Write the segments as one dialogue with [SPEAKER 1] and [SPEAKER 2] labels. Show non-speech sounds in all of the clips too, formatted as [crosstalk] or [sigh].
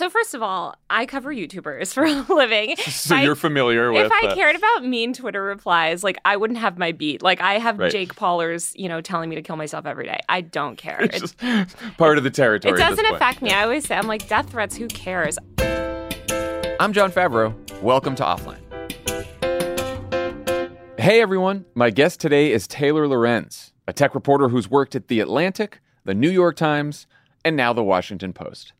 [SPEAKER 1] So first of all, I cover YouTubers [laughs] for a living. [laughs]
[SPEAKER 2] So
[SPEAKER 1] I-
[SPEAKER 2] you're familiar with
[SPEAKER 1] if I
[SPEAKER 2] uh,
[SPEAKER 1] cared about mean Twitter replies, like I wouldn't have my beat. Like I have
[SPEAKER 2] Right.
[SPEAKER 1] Jake Paulers, you know, telling me to kill myself every day. I don't [laughs] care.
[SPEAKER 2] It's
[SPEAKER 1] It,
[SPEAKER 2] just part of the territory.
[SPEAKER 1] it
[SPEAKER 2] at this
[SPEAKER 1] doesn't
[SPEAKER 2] point.
[SPEAKER 1] affect me. I always say, I'm like, death threats, who cares?
[SPEAKER 2] I'm Jon Favreau. Welcome to Offline. Hey everyone, my guest today is Taylor Lorenz, a tech reporter who's worked at The Atlantic, The New York Times, and now The Washington Post.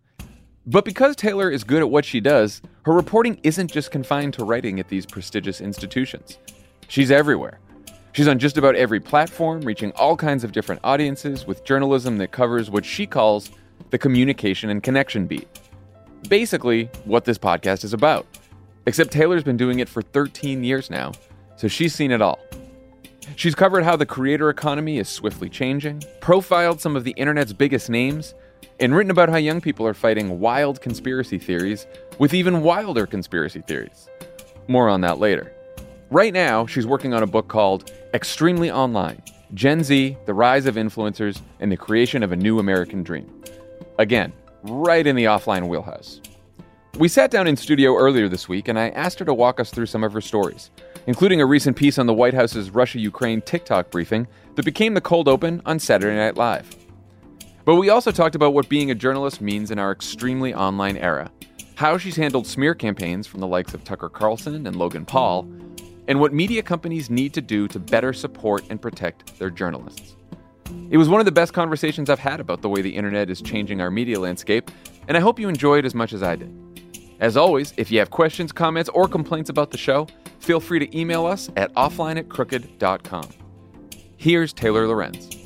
[SPEAKER 2] But because Taylor is good at what she does, her reporting isn't just confined to writing at these prestigious institutions. She's everywhere. She's on just about every platform, reaching all kinds of different audiences with journalism that covers what she calls the communication and connection beat. Basically, what this podcast is about. Except Taylor's been doing it for 13 years now, so she's seen it all. She's covered how the creator economy is swiftly changing, profiled some of the internet's biggest names, and written about how young people are fighting wild conspiracy theories with even wilder conspiracy theories. More on that later. Right now, she's working on a book called Extremely Online Gen Z, the Rise of Influencers, and the Creation of a New American Dream. Again, right in the offline wheelhouse. We sat down in studio earlier this week and I asked her to walk us through some of her stories, including a recent piece on the White House's Russia Ukraine TikTok briefing that became the cold open on Saturday Night Live. But we also talked about what being a journalist means in our extremely online era, how she's handled smear campaigns from the likes of Tucker Carlson and Logan Paul, and what media companies need to do to better support and protect their journalists. It was one of the best conversations I've had about the way the internet is changing our media landscape, and I hope you enjoyed as much as I did. As always, if you have questions, comments, or complaints about the show, feel free to email us at offline at crooked.com. Here's Taylor Lorenz.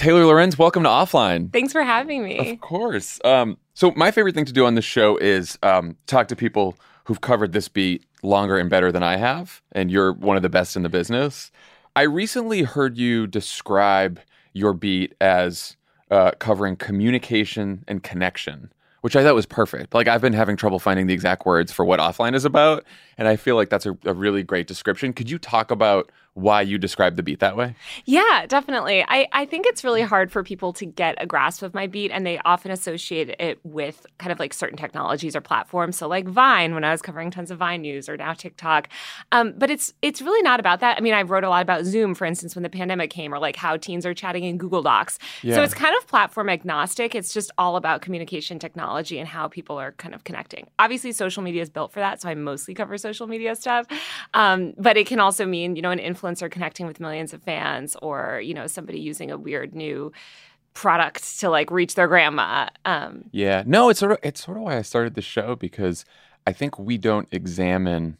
[SPEAKER 2] Taylor Lorenz, welcome to Offline.
[SPEAKER 1] Thanks for having me.
[SPEAKER 2] Of course. Um, so my favorite thing to do on this show is um, talk to people who've covered this beat longer and better than I have, and you're one of the best in the business. I recently heard you describe your beat as uh, covering communication and connection, which I thought was perfect. Like I've been having trouble finding the exact words for what offline is about, and I feel like that's a, a really great description. Could you talk about why you describe the beat that way?
[SPEAKER 1] Yeah, definitely. I, I think it's really hard for people to get a grasp of my beat, and they often associate it with kind of like certain technologies or platforms. So, like Vine, when I was covering tons of Vine news, or now TikTok. Um, but it's it's really not about that. I mean, I wrote a lot about Zoom, for instance, when the pandemic came, or like how teens are chatting in Google Docs.
[SPEAKER 2] Yeah.
[SPEAKER 1] So it's kind of platform agnostic. It's just all about communication technology and how people are kind of connecting. Obviously, social media is built for that, so I mostly cover social media stuff. Um, but it can also mean, you know, an influencer connecting with millions of fans, or you know, somebody using a weird new product to like reach their grandma. Um,
[SPEAKER 2] Yeah. No, it's sort of it's sort of why I started the show because I think we don't examine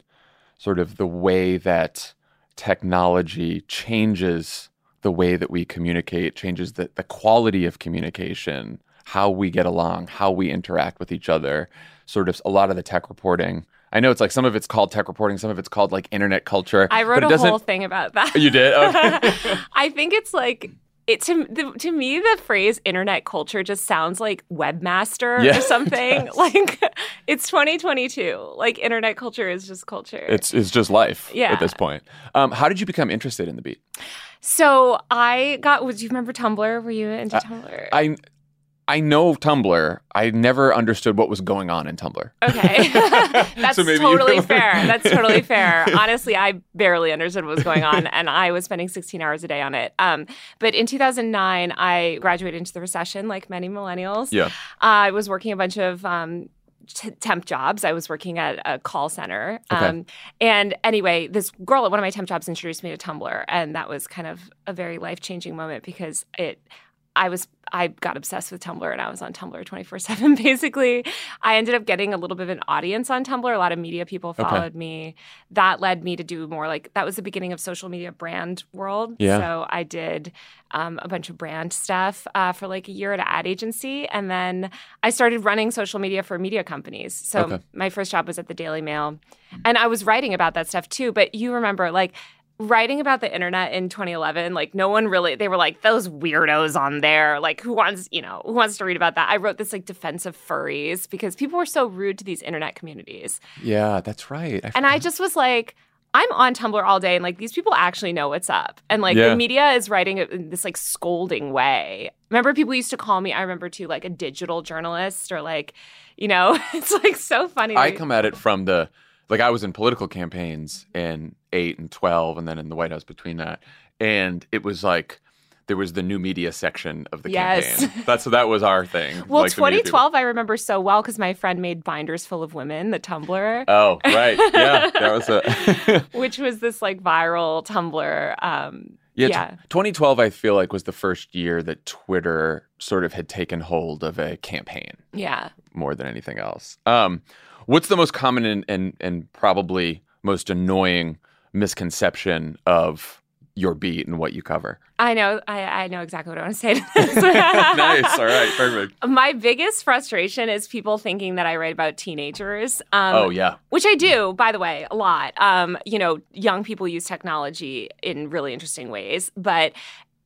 [SPEAKER 2] sort of the way that technology changes the way that we communicate, changes the, the quality of communication, how we get along, how we interact with each other, sort of a lot of the tech reporting. I know it's like some of it's called tech reporting, some of it's called like internet culture.
[SPEAKER 1] I wrote a whole thing about that.
[SPEAKER 2] You did? Okay. [laughs]
[SPEAKER 1] I think it's like it to the, to me the phrase internet culture just sounds like webmaster
[SPEAKER 2] Yeah, [laughs]
[SPEAKER 1] or something.
[SPEAKER 2] does.
[SPEAKER 1] Like [laughs] it's 2022. Like internet culture is just culture.
[SPEAKER 2] It's it's just life
[SPEAKER 1] Yeah.
[SPEAKER 2] at this point. Um, how did you become interested in the beat?
[SPEAKER 1] so I got. Was you remember Tumblr? Were you into Tumblr?
[SPEAKER 2] I I know Tumblr. I never understood what was going on in Tumblr.
[SPEAKER 1] Okay. [laughs] [laughs] That's
[SPEAKER 2] So you
[SPEAKER 1] totally fair. That's totally [laughs] fair. Honestly, I barely understood what was going on, and I was spending 16 hours a day on it. Um, but in 2009, I graduated into the recession, like many millennials.
[SPEAKER 2] Yeah.
[SPEAKER 1] I was working a bunch of um, t- temp jobs. I was working at a call center.
[SPEAKER 2] Okay.
[SPEAKER 1] Um, and anyway, this girl at one of my temp jobs introduced me to Tumblr. And that was kind of a very life changing moment because it, I was I got obsessed with Tumblr and I was on Tumblr 24/7 [laughs] basically. I ended up getting a little bit of an audience on Tumblr. A lot of media people
[SPEAKER 2] Okay.
[SPEAKER 1] followed me. That led me to do more like that was the beginning of social media brand world.
[SPEAKER 2] Yeah.
[SPEAKER 1] So I did um, a bunch of brand stuff uh, for like a year at an ad agency and then I started running social media for media companies. So
[SPEAKER 2] Okay.
[SPEAKER 1] my first job was at the Daily Mail and I was writing about that stuff too, but you remember like writing about the internet in 2011 like no one really they were like those weirdos on there like who wants you know who wants to read about that? I wrote this like defense of furries because people were so rude to these internet communities.
[SPEAKER 2] Yeah, that's right.
[SPEAKER 1] and i just was like i'm on tumblr all day and like these people actually know what's up. And like
[SPEAKER 2] Yeah.
[SPEAKER 1] the media is writing in this like scolding way. Remember people used to call me i remember too like a digital journalist or like you know [laughs] it's like so funny.
[SPEAKER 2] I come at it from the like I was in political campaigns in eight and twelve, and then in the White House between that, and it was like there was the new media section of the
[SPEAKER 1] Yes.
[SPEAKER 2] campaign. That's so that was our thing. [laughs]
[SPEAKER 1] well
[SPEAKER 2] like the media people.
[SPEAKER 1] 2012 i remember so well because my friend made binders full of women the tumblr
[SPEAKER 2] Oh right, yeah, [laughs] that was a [laughs]
[SPEAKER 1] which was this like viral Tumblr. Um,
[SPEAKER 2] yeah.
[SPEAKER 1] Yeah.
[SPEAKER 2] t- 2012, I feel like was the first year that Twitter sort of had taken hold of a campaign.
[SPEAKER 1] yeah.
[SPEAKER 2] more than anything else. Um, what's the most common and, and and probably most annoying misconception of your beat and what you cover?
[SPEAKER 1] I know. I, I know exactly what I want to say to this. [laughs] [laughs]
[SPEAKER 2] nice. All right. Perfect.
[SPEAKER 1] My biggest frustration is people thinking that I write about teenagers. Um,
[SPEAKER 2] oh yeah.
[SPEAKER 1] Which I do, by the way, a lot. Um, you know, young people use technology in really interesting ways, but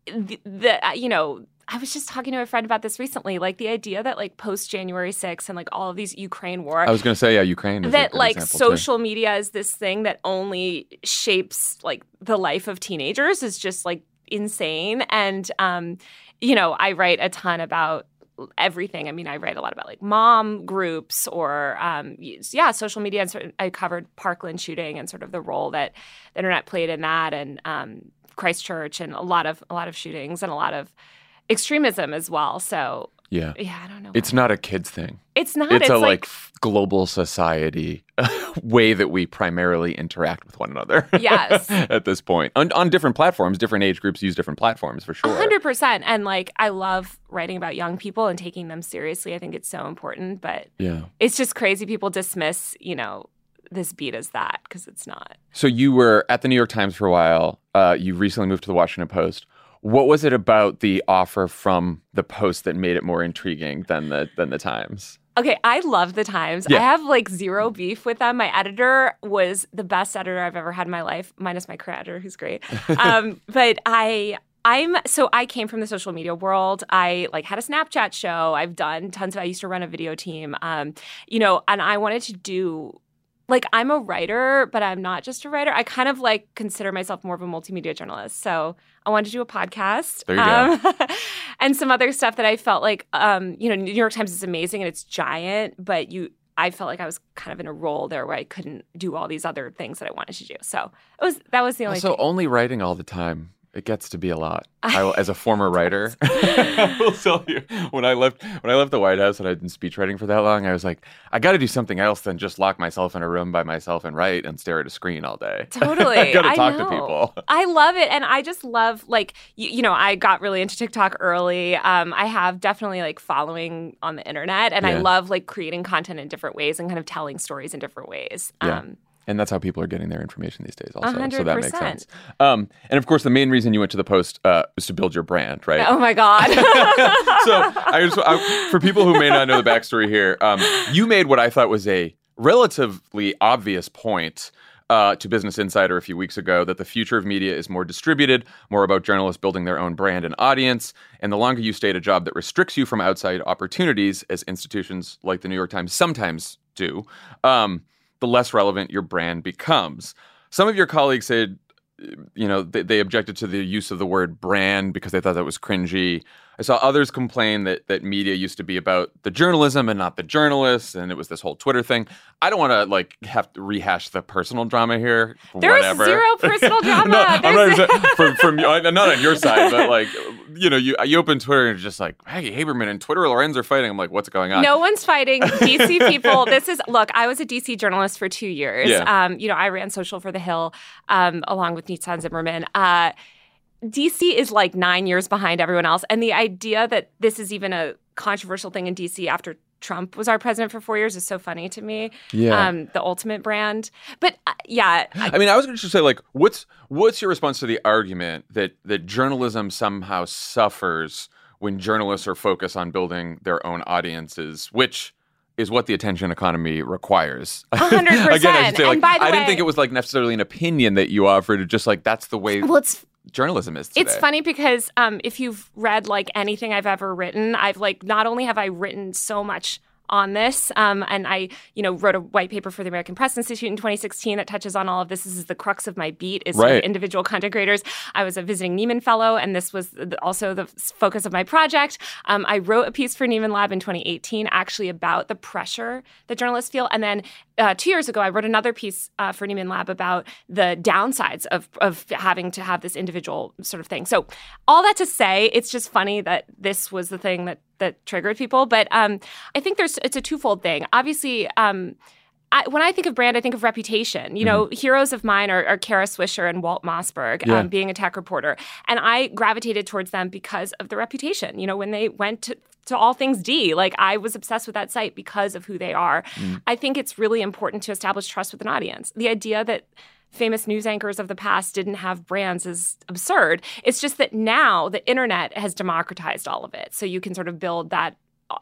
[SPEAKER 1] the, the uh, you know. I was just talking to a friend about this recently. Like the idea that like post January 6th and like all of these Ukraine war
[SPEAKER 2] I was gonna say yeah, Ukraine. Is a
[SPEAKER 1] that
[SPEAKER 2] good
[SPEAKER 1] like
[SPEAKER 2] example, too.
[SPEAKER 1] social media is this thing that only shapes like the life of teenagers is just like insane and um you know i write a ton about everything i mean i write a lot about like mom groups or um yeah social media and sort of, i covered parkland shooting and sort of the role that the internet played in that and um christchurch and a lot of a lot of shootings and a lot of extremism as well so
[SPEAKER 2] Yeah.
[SPEAKER 1] yeah i don't know
[SPEAKER 2] It's not a kids thing.
[SPEAKER 1] it's not
[SPEAKER 2] It's,
[SPEAKER 1] it's,
[SPEAKER 2] a
[SPEAKER 1] like,
[SPEAKER 2] like global society [laughs] way that we primarily interact with one another. [laughs]
[SPEAKER 1] Yes.
[SPEAKER 2] At this point, on, on different platforms, different age groups use different platforms for sure.
[SPEAKER 1] hundred percent. And like, I love writing about young people and taking them seriously. I think it's so important. But
[SPEAKER 2] Yeah.
[SPEAKER 1] it's just crazy. People dismiss, you know, this beat as that because it's not.
[SPEAKER 2] So you were at the New York Times for a while. Uh, you recently moved to the Washington Post. What was it about the offer from the Post that made it more intriguing than the than the Times?
[SPEAKER 1] Okay, I love the Times.
[SPEAKER 2] Yeah.
[SPEAKER 1] I have like zero beef with them. My editor was the best editor I've ever had in my life, minus my creator, who's great. [laughs] Um, but I. I'm so I came from the social media world. I like had a Snapchat show. I've done tons of I used to run a video team. Um, you know, and I wanted to do like I'm a writer, but I'm not just a writer. I kind of like consider myself more of a multimedia journalist. So I wanted to do a podcast.
[SPEAKER 2] There you
[SPEAKER 1] go. [laughs] and some other stuff that I felt like um, you know, New York Times is amazing and it's giant, but you I felt like I was kind of in a role there where I couldn't do all these other things that I wanted to do. So it was that was the only So
[SPEAKER 2] only writing all the time. It gets to be a lot. [laughs] I, will- as a former writer, [laughs] I will tell you when I left when I left the White House and I'd been speechwriting for that long, I was like, I got to do something else than just lock myself in a room by myself and write and stare at a screen all day. [laughs]
[SPEAKER 1] Totally.
[SPEAKER 2] I got to talk to people.
[SPEAKER 1] I love it. And I just love, like, you, you know, I got really into TikTok early. Um, I have definitely like following on the internet and I love like creating content in different ways and kind of telling stories in different ways.
[SPEAKER 2] Yeah.
[SPEAKER 1] Um,
[SPEAKER 2] And that's how people are getting their information these days, also. So that makes sense. Um, and of course, the main reason you went to the Post uh, was to build your brand, right?
[SPEAKER 1] oh my God. [laughs]
[SPEAKER 2] so [laughs] I just, I, for people who may not know the backstory here, um, you made what I thought was a relatively obvious point uh, to Business Insider a few weeks ago that the future of media is more distributed, more about journalists building their own brand and audience, and the longer you stay at a job that restricts you from outside opportunities, as institutions like the New York Times sometimes do, um, the less relevant your brand becomes. Some of your colleagues said you know, they, they objected to the use of the word brand because they thought that was cringy. I saw others complain that that media used to be about the journalism and not the journalists, and it was this whole Twitter thing. I don't want to like have to rehash the personal drama here.
[SPEAKER 1] There's
[SPEAKER 2] whatever.
[SPEAKER 1] zero [laughs] personal drama.
[SPEAKER 2] no, I'm not even [laughs] from, from uh, not on your side, but like you know, you you open Twitter and it's just like, hey, Haberman and Taylor Lorenz are fighting. I'm like, what's going on?
[SPEAKER 1] No one's fighting. DC people. This is look. I was a DC journalist for two years.
[SPEAKER 2] Yeah.
[SPEAKER 1] Um, you know, I ran social for the Hill um, along with Nitzan Zimmerman. Uh, DC is like nine years behind everyone else. And the idea that this is even a controversial thing in DC after Trump was our president for four years is so funny to me.
[SPEAKER 2] Yeah.
[SPEAKER 1] Um, the ultimate brand. But uh, yeah. I,
[SPEAKER 2] I mean, I was going to say, like, what's what's your response to the argument that that journalism somehow suffers when journalists are focused on building their own audiences, which is what the attention economy requires.
[SPEAKER 1] 100%. [laughs]
[SPEAKER 2] Again, I should say, like, I didn't
[SPEAKER 1] way-
[SPEAKER 2] think it was like necessarily an opinion that you offered. Just like that's the way
[SPEAKER 1] well, it's
[SPEAKER 2] journalism is today.
[SPEAKER 1] It's funny because um, if you've read like anything I've ever written, I've like not only have I written so much on this, um, and I, you know, wrote a white paper for the American Press Institute in 2016 that touches on all of this. This is the crux of my beat is sort of
[SPEAKER 2] Right.
[SPEAKER 1] individual content creators. I was a visiting Nieman Fellow, and this was also the focus of my project. Um, I wrote a piece for Nieman Lab in 2018, actually about the pressure that journalists feel, and then uh, two years ago, I wrote another piece uh, for Nieman Lab about the downsides of of having to have this individual sort of thing. So, all that to say, it's just funny that this was the thing that that triggered people. But um, I think there's it's a twofold thing. Obviously. Um, I, when I think of brand, I think of reputation. You know, heroes of mine are, are Kara Swisher and Walt Mossberg,
[SPEAKER 2] Yeah.
[SPEAKER 1] um, being a tech reporter, and I gravitated towards them because of the reputation. You know, when they went to to all things D, like I was obsessed with that site because of who they are. I think it's really important to establish trust with an audience. The idea that famous news anchors of the past didn't have brands is absurd. It's just that now the internet has democratized all of it, so you can sort of build that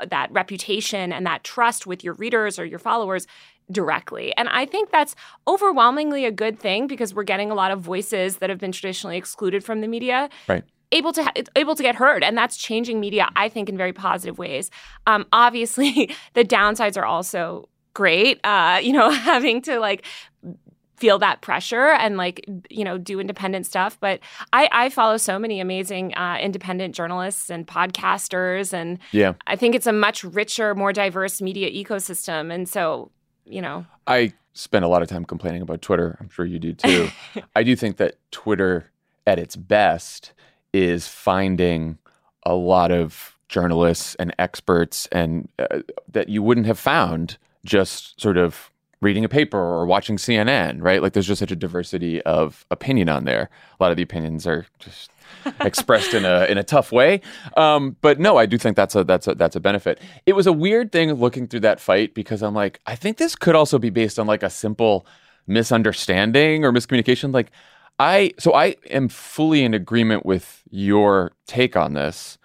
[SPEAKER 1] that reputation and that trust with your readers or your followers directly. And I think that's overwhelmingly a good thing because we're getting a lot of voices that have been traditionally excluded from the media
[SPEAKER 2] right.
[SPEAKER 1] able to ha- able to get heard and that's changing media i think in very positive ways um, obviously [laughs] the downsides are also great uh, you know [laughs] having to like feel that pressure and like you know do independent stuff but i i follow so many amazing uh, independent journalists and podcasters and
[SPEAKER 2] Yeah.
[SPEAKER 1] i think it's a much richer more diverse media ecosystem and so you know
[SPEAKER 2] I spend a lot of time complaining about Twitter. I'm sure you do too. [laughs] I do think that Twitter, at its best, is finding a lot of journalists and experts, and uh, that you wouldn't have found just sort of reading a paper or watching CNN. Right? Like, there's just such a diversity of opinion on there. A lot of the opinions are just [laughs] expressed in a in a tough way. Um, but no, I do think that's a that's a that's a benefit. It was a weird thing looking through that fight because I'm like, I think this could also be based on like a simple misunderstanding or miscommunication. Like I so I am fully in agreement with your take on this.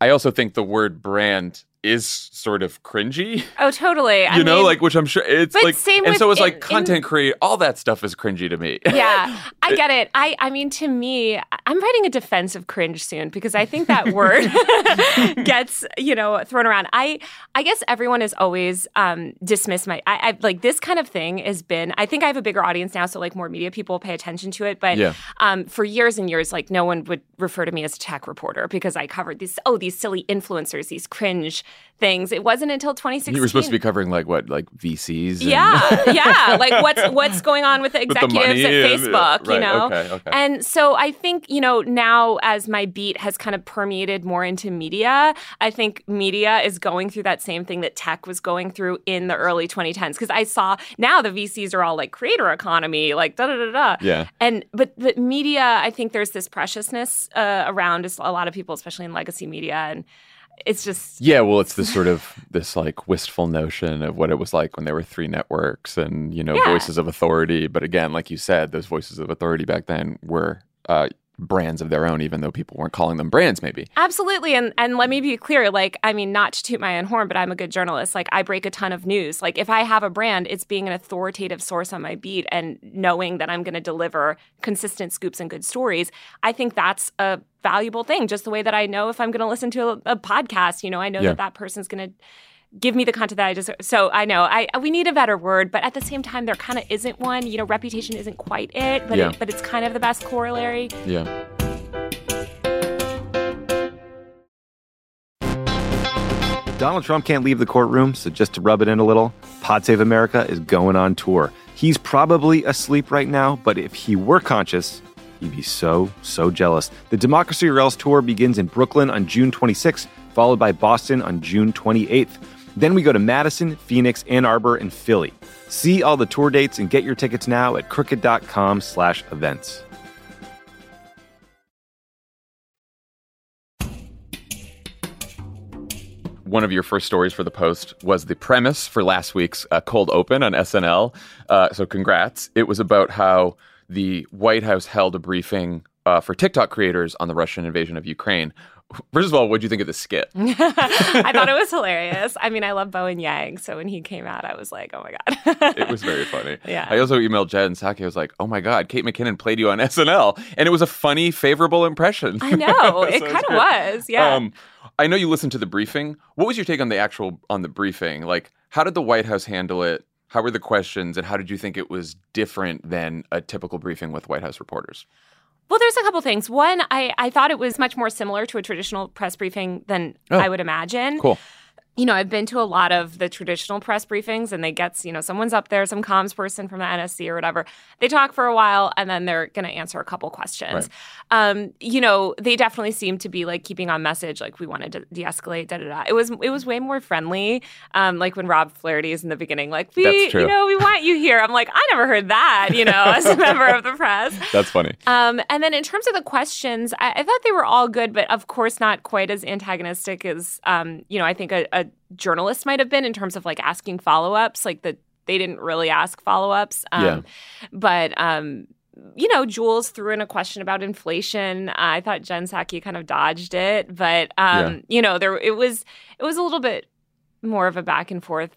[SPEAKER 2] I also think the word brand is sort of cringy.
[SPEAKER 1] oh totally [laughs] I
[SPEAKER 2] You know,
[SPEAKER 1] mean-
[SPEAKER 2] like which I'm sure it's like
[SPEAKER 1] same
[SPEAKER 2] and so it's
[SPEAKER 1] in-
[SPEAKER 2] like content create all that stuff is cringy to me. [laughs]
[SPEAKER 1] yeah, I get it. I I mean, to me, I'm writing a defense of cringe soon because I think that word [laughs] gets you know thrown around. I I guess everyone has always um, dismissed my. I, I like this kind of thing has been. I think I have a bigger audience now, so like more media people pay attention to it. But
[SPEAKER 2] Yeah.
[SPEAKER 1] um, for years and years, like no one would refer to me as a tech reporter because I covered these oh these silly influencers, these cringe things. It wasn't until 2016.
[SPEAKER 2] You were supposed to be covering like what, like VCs? and-
[SPEAKER 1] Yeah, [laughs] yeah. Like what's what's going on with the
[SPEAKER 2] the
[SPEAKER 1] executives
[SPEAKER 2] money
[SPEAKER 1] at
[SPEAKER 2] and-
[SPEAKER 1] Facebook, you know?
[SPEAKER 2] okay, okay.
[SPEAKER 1] And so I think, you know, now as my beat has kind of permeated more into media, I think media is going through that same thing that tech was going through in the early 2010s. Because I saw now the VCs are all like creator economy, like da da da da.
[SPEAKER 2] Yeah.
[SPEAKER 1] And but the media, I think there's this preciousness uh, around a lot of people, especially in legacy media, and it's just
[SPEAKER 2] Yeah, well, it's this sort of this like wistful notion of what it was like when there were three networks and you know
[SPEAKER 1] Yeah.
[SPEAKER 2] voices of authority. But again, like you said, those voices of authority back then were uh, brands of their own, even though people weren't calling them brands. Maybe.
[SPEAKER 1] Absolutely. And and let me be clear, like, I mean, not to toot my own horn, but I'm a good journalist. Like I break a ton of news. Like if I have a brand, it's being an authoritative source on my beat and knowing that I'm gonna deliver consistent scoops and good stories. I think that's a valuable thing, just the way that I know if I'm gonna listen to a, a podcast, you know, I know
[SPEAKER 2] Yeah.
[SPEAKER 1] that that person's gonna give me the content that I deserve. So I know I we need a better word, but at the same time, there kind of isn't one. You know, reputation isn't quite it, but
[SPEAKER 2] Yeah.
[SPEAKER 1] it, but it's kind of the best corollary.
[SPEAKER 2] Yeah.
[SPEAKER 3] Donald Trump can't leave the courtroom, so just to rub it in a little, Pod Save America is going on tour. He's probably asleep right now, but if he were conscious, he'd be so, so jealous. The Democracy or Else tour begins in Brooklyn on June 26th, followed by Boston on June 28th. Then we go to Madison, Phoenix, Ann Arbor, and Philly. See all the tour dates and get your tickets now at crooked.com slash events.
[SPEAKER 2] One of your first stories for the Post was the premise for last week's uh, Cold Open on SNL. Uh, so, congrats. It was about how the White House held a briefing uh, for TikTok creators on the Russian invasion of Ukraine, First of all, what do you think of the skit? [laughs]
[SPEAKER 1] I thought it was hilarious. I mean, I love Bowen Yang, so when he came out, I was like, "Oh my god!" [laughs]
[SPEAKER 2] it was very funny.
[SPEAKER 1] Yeah.
[SPEAKER 2] I also emailed Jen Psaki. I was like, "Oh my god, Kate McKinnon played you on [laughs] SNL," and it was a funny, favorable impression.
[SPEAKER 1] I know
[SPEAKER 2] So
[SPEAKER 1] it kind of was. Yeah.
[SPEAKER 2] Um, I know you listened to the briefing. What was your take on the actual on the briefing? Like, how did the White House handle it? How were the questions, and how did you think it was different than a typical briefing with White House reporters?
[SPEAKER 1] Well, there's a couple things. One, I, I thought it was much more similar to a traditional press briefing than
[SPEAKER 2] Oh.
[SPEAKER 1] I would imagine.
[SPEAKER 2] Cool.
[SPEAKER 1] You know, I've been to a lot of the traditional press briefings, and they get, you know, someone's up there, some comms person from the NSC or whatever. They talk for a while, and then they're going to answer a couple questions. Um, you know, they definitely seem to be like keeping on message, like we wanted to de-escalate, da da da. It was it was way more friendly. Um, like when Rob Flaherty is in the beginning, like we, you know, we want you here. I'm like, I never heard that, you know, as a member of the press. [laughs]
[SPEAKER 2] That's funny.
[SPEAKER 1] Um, and then in terms of the questions, I, I thought they were all good, but of course not quite as antagonistic as um, you know I think a, a journalist might have been in terms of like asking follow ups. Like the they didn't really ask follow ups. Um,
[SPEAKER 2] Yeah.
[SPEAKER 1] But um, you know, Jules threw in a question about inflation. Uh, I thought Jen Psaki kind of dodged it, but um, you know, there it was it was a little bit more of a back and forth.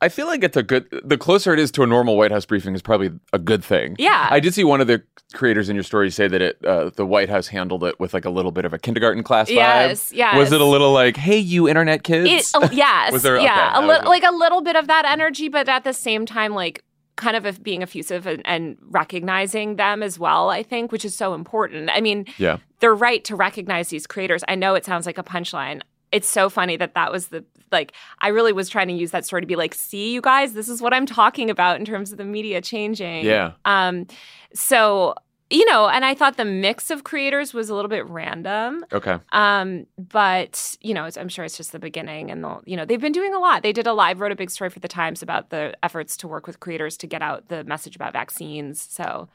[SPEAKER 2] I feel like it's a good. The closer it is to a normal White House briefing is probably a good thing.
[SPEAKER 1] Yeah.
[SPEAKER 2] I did see one of the creators in your story say that it uh, the White House handled it with like a little bit of a kindergarten class vibe.
[SPEAKER 1] Yes, yes.
[SPEAKER 2] Was it a little like, "Hey, you internet kids"?
[SPEAKER 1] It, uh, [laughs] yes,
[SPEAKER 2] Was there-
[SPEAKER 1] yeah,
[SPEAKER 2] okay,
[SPEAKER 1] a li- like a little bit of that energy, but at the same time, like kind of being effusive and, and recognizing them as well. I think, which is so important. I mean,
[SPEAKER 2] yeah.
[SPEAKER 1] they're right to recognize these creators. I know it sounds like a punchline. It's so funny that that was the like I really was trying to use that story to be like, see you guys, this is what I'm talking about in terms of the media changing.
[SPEAKER 2] Yeah.
[SPEAKER 1] Um so you know, and I thought the mix of creators was a little bit random.
[SPEAKER 2] Okay.
[SPEAKER 1] Um, but you know, it's, I'm sure it's just the beginning, and they'll, you know, they've been doing a lot. They did a live, wrote a big story for the Times about the efforts to work with creators to get out the message about vaccines. So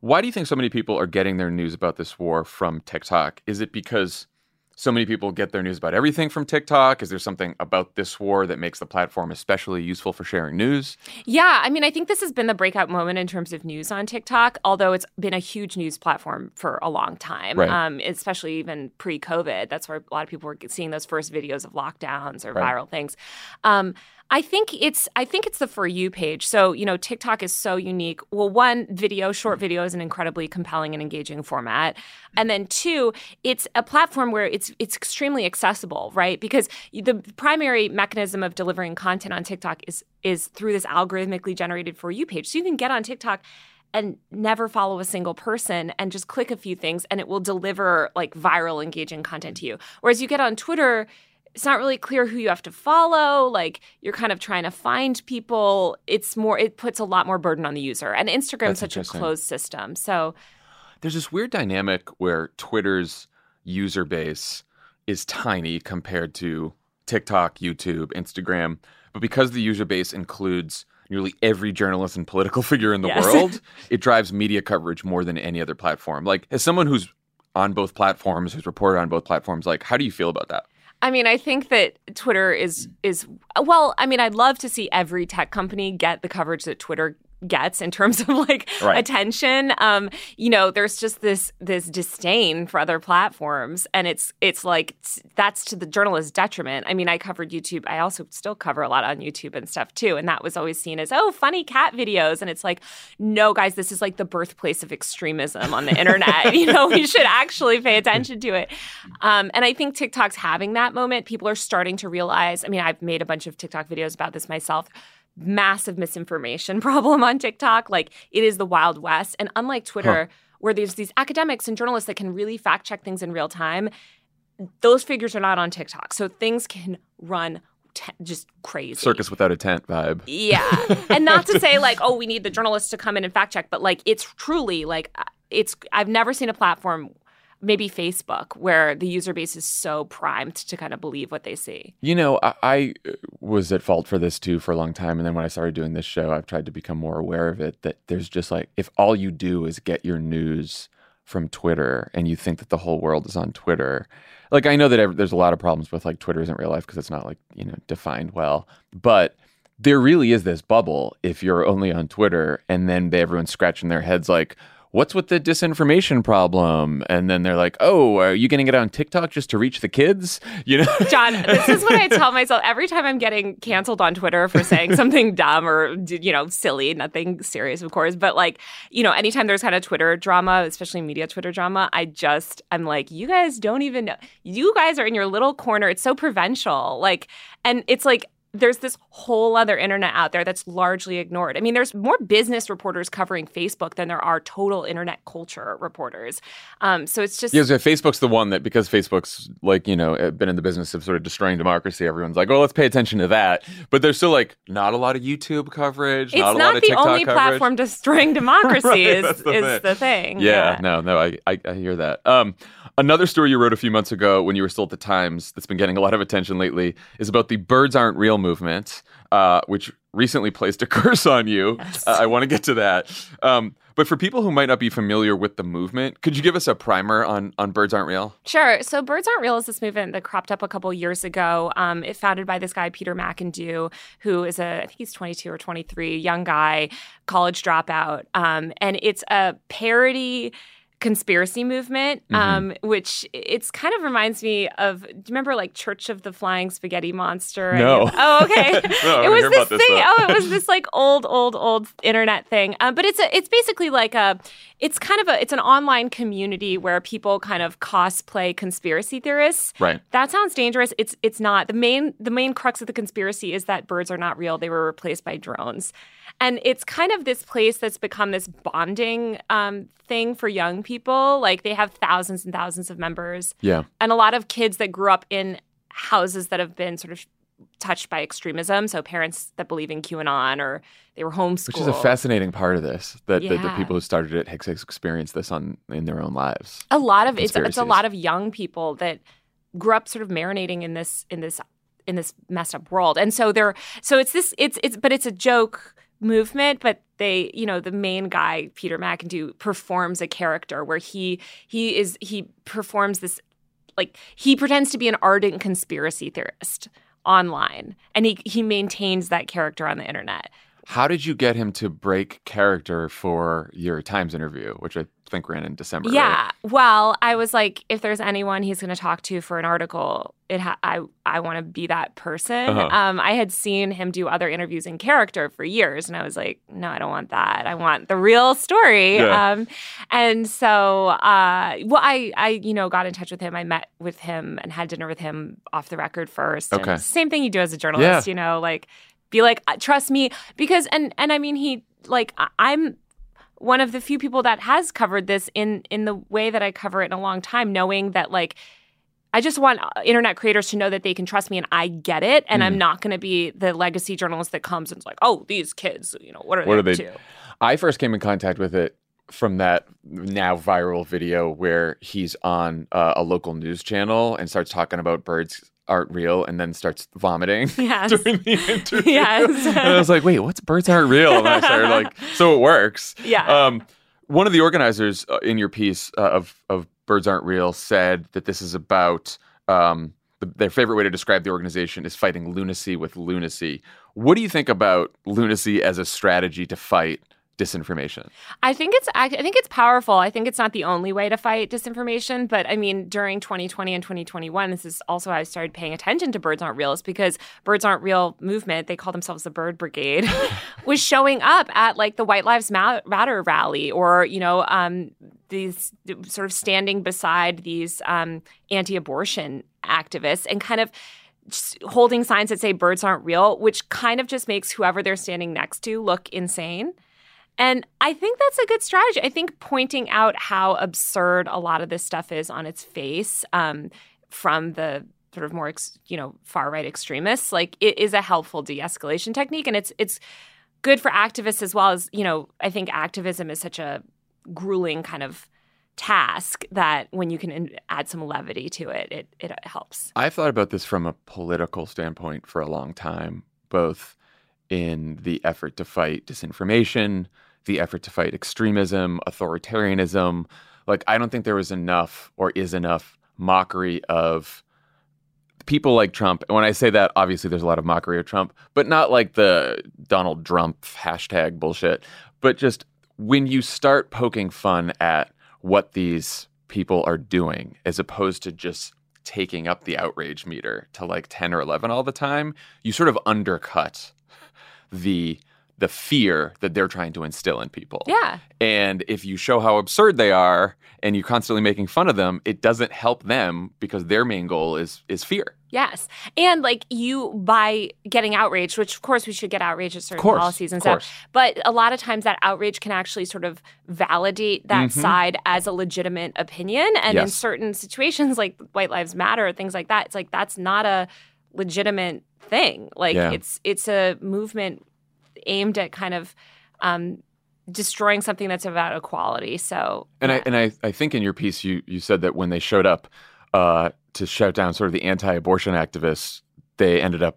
[SPEAKER 2] Why do you think so many people are getting their news about this war from TikTok? Is it because so many people get their news about everything from TikTok? Is there something about this war that makes the platform especially useful for sharing news?
[SPEAKER 1] Yeah, I mean, I think this has been the breakout moment in terms of news on TikTok, although it's been a huge news platform for a long time,
[SPEAKER 2] Right.
[SPEAKER 1] um, especially even pre COVID. That's where a lot of people were seeing those first videos of lockdowns or
[SPEAKER 2] Right.
[SPEAKER 1] viral things. Um, I think it's I think it's the for you page. So you know, TikTok is so unique. Well, one video, short video, is an incredibly compelling and engaging format, and then two, it's a platform where it's it's extremely accessible, right? Because the primary mechanism of delivering content on TikTok is is through this algorithmically generated for you page. So you can get on TikTok and never follow a single person and just click a few things and it will deliver like viral engaging content to you. Whereas you get on Twitter, it's not really clear who you have to follow. Like you're kind of trying to find people. It's more it puts a lot more burden on the user. And Instagram's
[SPEAKER 2] That's
[SPEAKER 1] such a closed system. So
[SPEAKER 2] There's this weird dynamic where Twitter's user base is tiny compared to TikTok, YouTube, Instagram. But because the user base includes nearly every journalist and political [laughs] figure in the
[SPEAKER 1] Yes.
[SPEAKER 2] world, it drives media coverage more than any other platform. Like, as someone who's on both platforms, who's reported on both platforms, like, how do you feel about that?
[SPEAKER 1] I mean, I think that Twitter is is well. I mean, I'd love to see every tech company get the coverage that Twitter gets in terms of like
[SPEAKER 2] Right.
[SPEAKER 1] attention. Um, you know, there's just this this disdain for other platforms, and it's it's like it's- that's to the journalist's detriment. I mean, I covered YouTube. I also still cover a lot on YouTube and stuff too, and that was always seen as oh, funny cat videos, and it's like, no, guys, this is like the birthplace of extremism on the internet. [laughs] you know, we should actually pay attention to it. Um, and I think TikTok's having that moment. People are starting to realize. I mean, I've made a bunch of TikTok videos about this myself. Massive misinformation [laughs] problem on TikTok. Like it is the Wild West. And unlike Twitter, where there's these academics and journalists that can really fact check things in real time, those figures are not on TikTok. So things can run t- just crazy.
[SPEAKER 2] Circus without a tent vibe.
[SPEAKER 1] Yeah. [laughs] and not to say like, oh, we need the journalists to come in and fact check, but like it's truly like uh, it's I've never seen a platform maybe Facebook where the user base is so primed to kind of believe what they see.
[SPEAKER 2] You know, I, I uh, was at fault for this too for a long time. And then when I started doing this show, I've tried to become more aware of it that there's just like, if all you do is get your news from Twitter and you think that the whole world is on Twitter, like I know that there's a lot of problems with like Twitter isn't real life because it's not like, you know, defined well, but there really is this bubble if you're only on Twitter and then everyone's scratching their heads like, what's with the disinformation problem? And then they're like, oh, are you getting it on TikTok just to reach the kids? You know? [laughs]
[SPEAKER 1] Jon, this is what I tell myself every time I'm getting canceled on Twitter for saying something [laughs] dumb or, you know, silly, nothing serious, of course. But like, you know, anytime there's kind of Twitter drama, especially media Twitter drama, I just, I'm like, you guys don't even know. You guys are in your little corner. It's so provincial. Like, and it's like, there's this whole other internet out there that's largely ignored. I mean, there's more business reporters covering Facebook than there are total internet culture reporters. Um, so it's just
[SPEAKER 2] Yeah, so Facebook's the one that because Facebook's like, you know, been in the business of sort of destroying democracy, everyone's like, oh, let's pay attention to that. But there's still like not a lot of YouTube coverage,
[SPEAKER 1] it's
[SPEAKER 2] not,
[SPEAKER 1] not,
[SPEAKER 2] a lot of
[SPEAKER 1] the
[SPEAKER 2] TikTok
[SPEAKER 1] only
[SPEAKER 2] coverage.
[SPEAKER 1] platform destroying [laughs] democracy
[SPEAKER 2] Right,
[SPEAKER 1] is,
[SPEAKER 2] the
[SPEAKER 1] is
[SPEAKER 2] thing.
[SPEAKER 1] the thing.
[SPEAKER 2] Yeah, no, no, I, I, I hear that. Um, another story you wrote a few months ago when you were still at the Times that's been getting a lot of attention lately is about the Birds Aren't Real movement, uh, which recently placed a [laughs] curse on you.
[SPEAKER 1] Yes.
[SPEAKER 2] Uh, I want to get to that. Um, but for people who might not be familiar with the movement, could you give us a primer on, on Birds Aren't Real?
[SPEAKER 1] Sure. So Birds Aren't Real is this movement that cropped up a couple years ago. Um, it founded by this guy, Peter McIndoe, who is a, I think he's 22 or 23, young guy, college dropout. Um, and it's a parody conspiracy movement,
[SPEAKER 2] Mm-hmm.
[SPEAKER 1] um, which it's kind of reminds me of. Do you remember like Church of the Flying Spaghetti Monster?
[SPEAKER 2] No. [laughs]
[SPEAKER 1] Oh, okay. [laughs]
[SPEAKER 2] No,
[SPEAKER 1] it was this
[SPEAKER 2] about this,
[SPEAKER 1] thing. oh, it was this like old, old, old internet thing. Um, but it's a, it's basically like a, it's kind of a, it's an online community where people kind of cosplay conspiracy theorists.
[SPEAKER 2] Right.
[SPEAKER 1] That sounds dangerous. It's it's not. The main the main crux of the conspiracy is that birds are not real. They were replaced by drones. And it's kind of this place that's become this bonding um, thing for young people. Like they have thousands and thousands of members,
[SPEAKER 2] Yeah.
[SPEAKER 1] and a lot of kids that grew up in houses that have been sort of touched by extremism. So parents that believe in QAnon or they were homeschooled.
[SPEAKER 2] Which is a fascinating part of this that, that the people who started it have experienced this on in their own lives.
[SPEAKER 1] a lot of it's it's a lot of young people that grew up sort of marinating in this in this in this messed up world and so they're so it's this it's it's but it's a joke movement but they you know the main guy peter mcindoe performs a character where he he is he performs this like he pretends to be an ardent conspiracy theorist online and he he maintains that character on the internet
[SPEAKER 2] How did you get him to break character for your Times interview, which I think ran in December? right?
[SPEAKER 1] Yeah. Well, I was like, if there's anyone he's going to talk to for an article, it ha- I I want to be that person.
[SPEAKER 2] Uh-huh.
[SPEAKER 1] Um, I had seen him do other interviews in character for years, and I was like, no, I don't want that. I want the real story.
[SPEAKER 2] Yeah.
[SPEAKER 1] Um, and so, uh, well, I I you know got in touch with him. I met with him and had dinner with him off the record first.
[SPEAKER 2] Okay.
[SPEAKER 1] Same thing you do as a journalist. You know, like be like, "Uh, trust me, because and and I mean he like I'm one of the few people that has covered this in in the way that I cover it in a long time, knowing that like I just want uh, internet creators to know that they can trust me and I get it, and
[SPEAKER 2] Mm.
[SPEAKER 1] I'm not going to be the legacy journalist that comes and is like, oh, these kids, you know, what are
[SPEAKER 2] What
[SPEAKER 1] they
[SPEAKER 2] are they-? I first came in contact with it from that now viral video where he's on uh, a local news channel and starts talking about birds aren't real and then starts vomiting [laughs]
[SPEAKER 1] Yes.
[SPEAKER 2] during the interview.
[SPEAKER 1] Yes. [laughs]
[SPEAKER 2] and I was like, wait, what's birds aren't real? And I started like, [laughs] so it works.
[SPEAKER 1] Yeah.
[SPEAKER 2] Um, one of the organizers uh, in your piece uh, of of Birds Aren't Real said that this is about um, the, their favorite way to describe the organization is fighting lunacy with lunacy. What do you think about lunacy as a strategy to fight disinformation?
[SPEAKER 1] I think it's I think it's powerful. I think it's not the only way to fight disinformation, but I mean during 2020 and 2021, this is also how I started paying attention to Birds Aren't Real, is because Birds Aren't Real movement, they call themselves the Bird Brigade, [laughs] [laughs] was showing up at like the White Lives Matter rally, or you know um, these sort of standing beside these um, anti-abortion activists and kind of holding signs that say birds aren't real, which kind of just makes whoever they're standing next to look insane. And I think that's a good strategy. I think pointing out how absurd a lot of this stuff is on its face um, from the sort of more, ex, you know, far right extremists, like it is a helpful de-escalation technique, and it's it's good for activists as well as you know. I think activism is such a grueling kind of task that when you can in- add some levity to it, it it helps.
[SPEAKER 2] I've thought about this from a political standpoint for a long time, both in the effort to fight disinformation, the effort to fight extremism, authoritarianism. like I don't think there was enough or is enough mockery of people like Trump. And when I say that, obviously there's a lot of mockery of Trump, but not like the Donald Trump hashtag bullshit, but just when you start poking fun at what these people are doing as opposed to just taking up the outrage meter to like 10 or 11 all the time, you sort of undercut the the fear that they're trying to instill in people.
[SPEAKER 1] Yeah.
[SPEAKER 2] And if you show how absurd they are and you're constantly making fun of them, it doesn't help them because their main goal is is fear.
[SPEAKER 1] Yes. And like you by getting outraged, which of course we should get outraged at certain
[SPEAKER 2] course,
[SPEAKER 1] policies and stuff. But a lot of times that outrage can actually sort of validate that
[SPEAKER 2] Mhm.
[SPEAKER 1] side as a legitimate opinion. And in certain situations like White Lives Matter, things like that, it's like that's not a legitimate thing. Like
[SPEAKER 2] Yeah.
[SPEAKER 1] it's it's a movement aimed at kind of um destroying something that's about equality. So
[SPEAKER 2] And
[SPEAKER 1] yeah.
[SPEAKER 2] I and I, I think in your piece you you said that when they showed up uh, to shut down sort of the anti-abortion activists, they ended up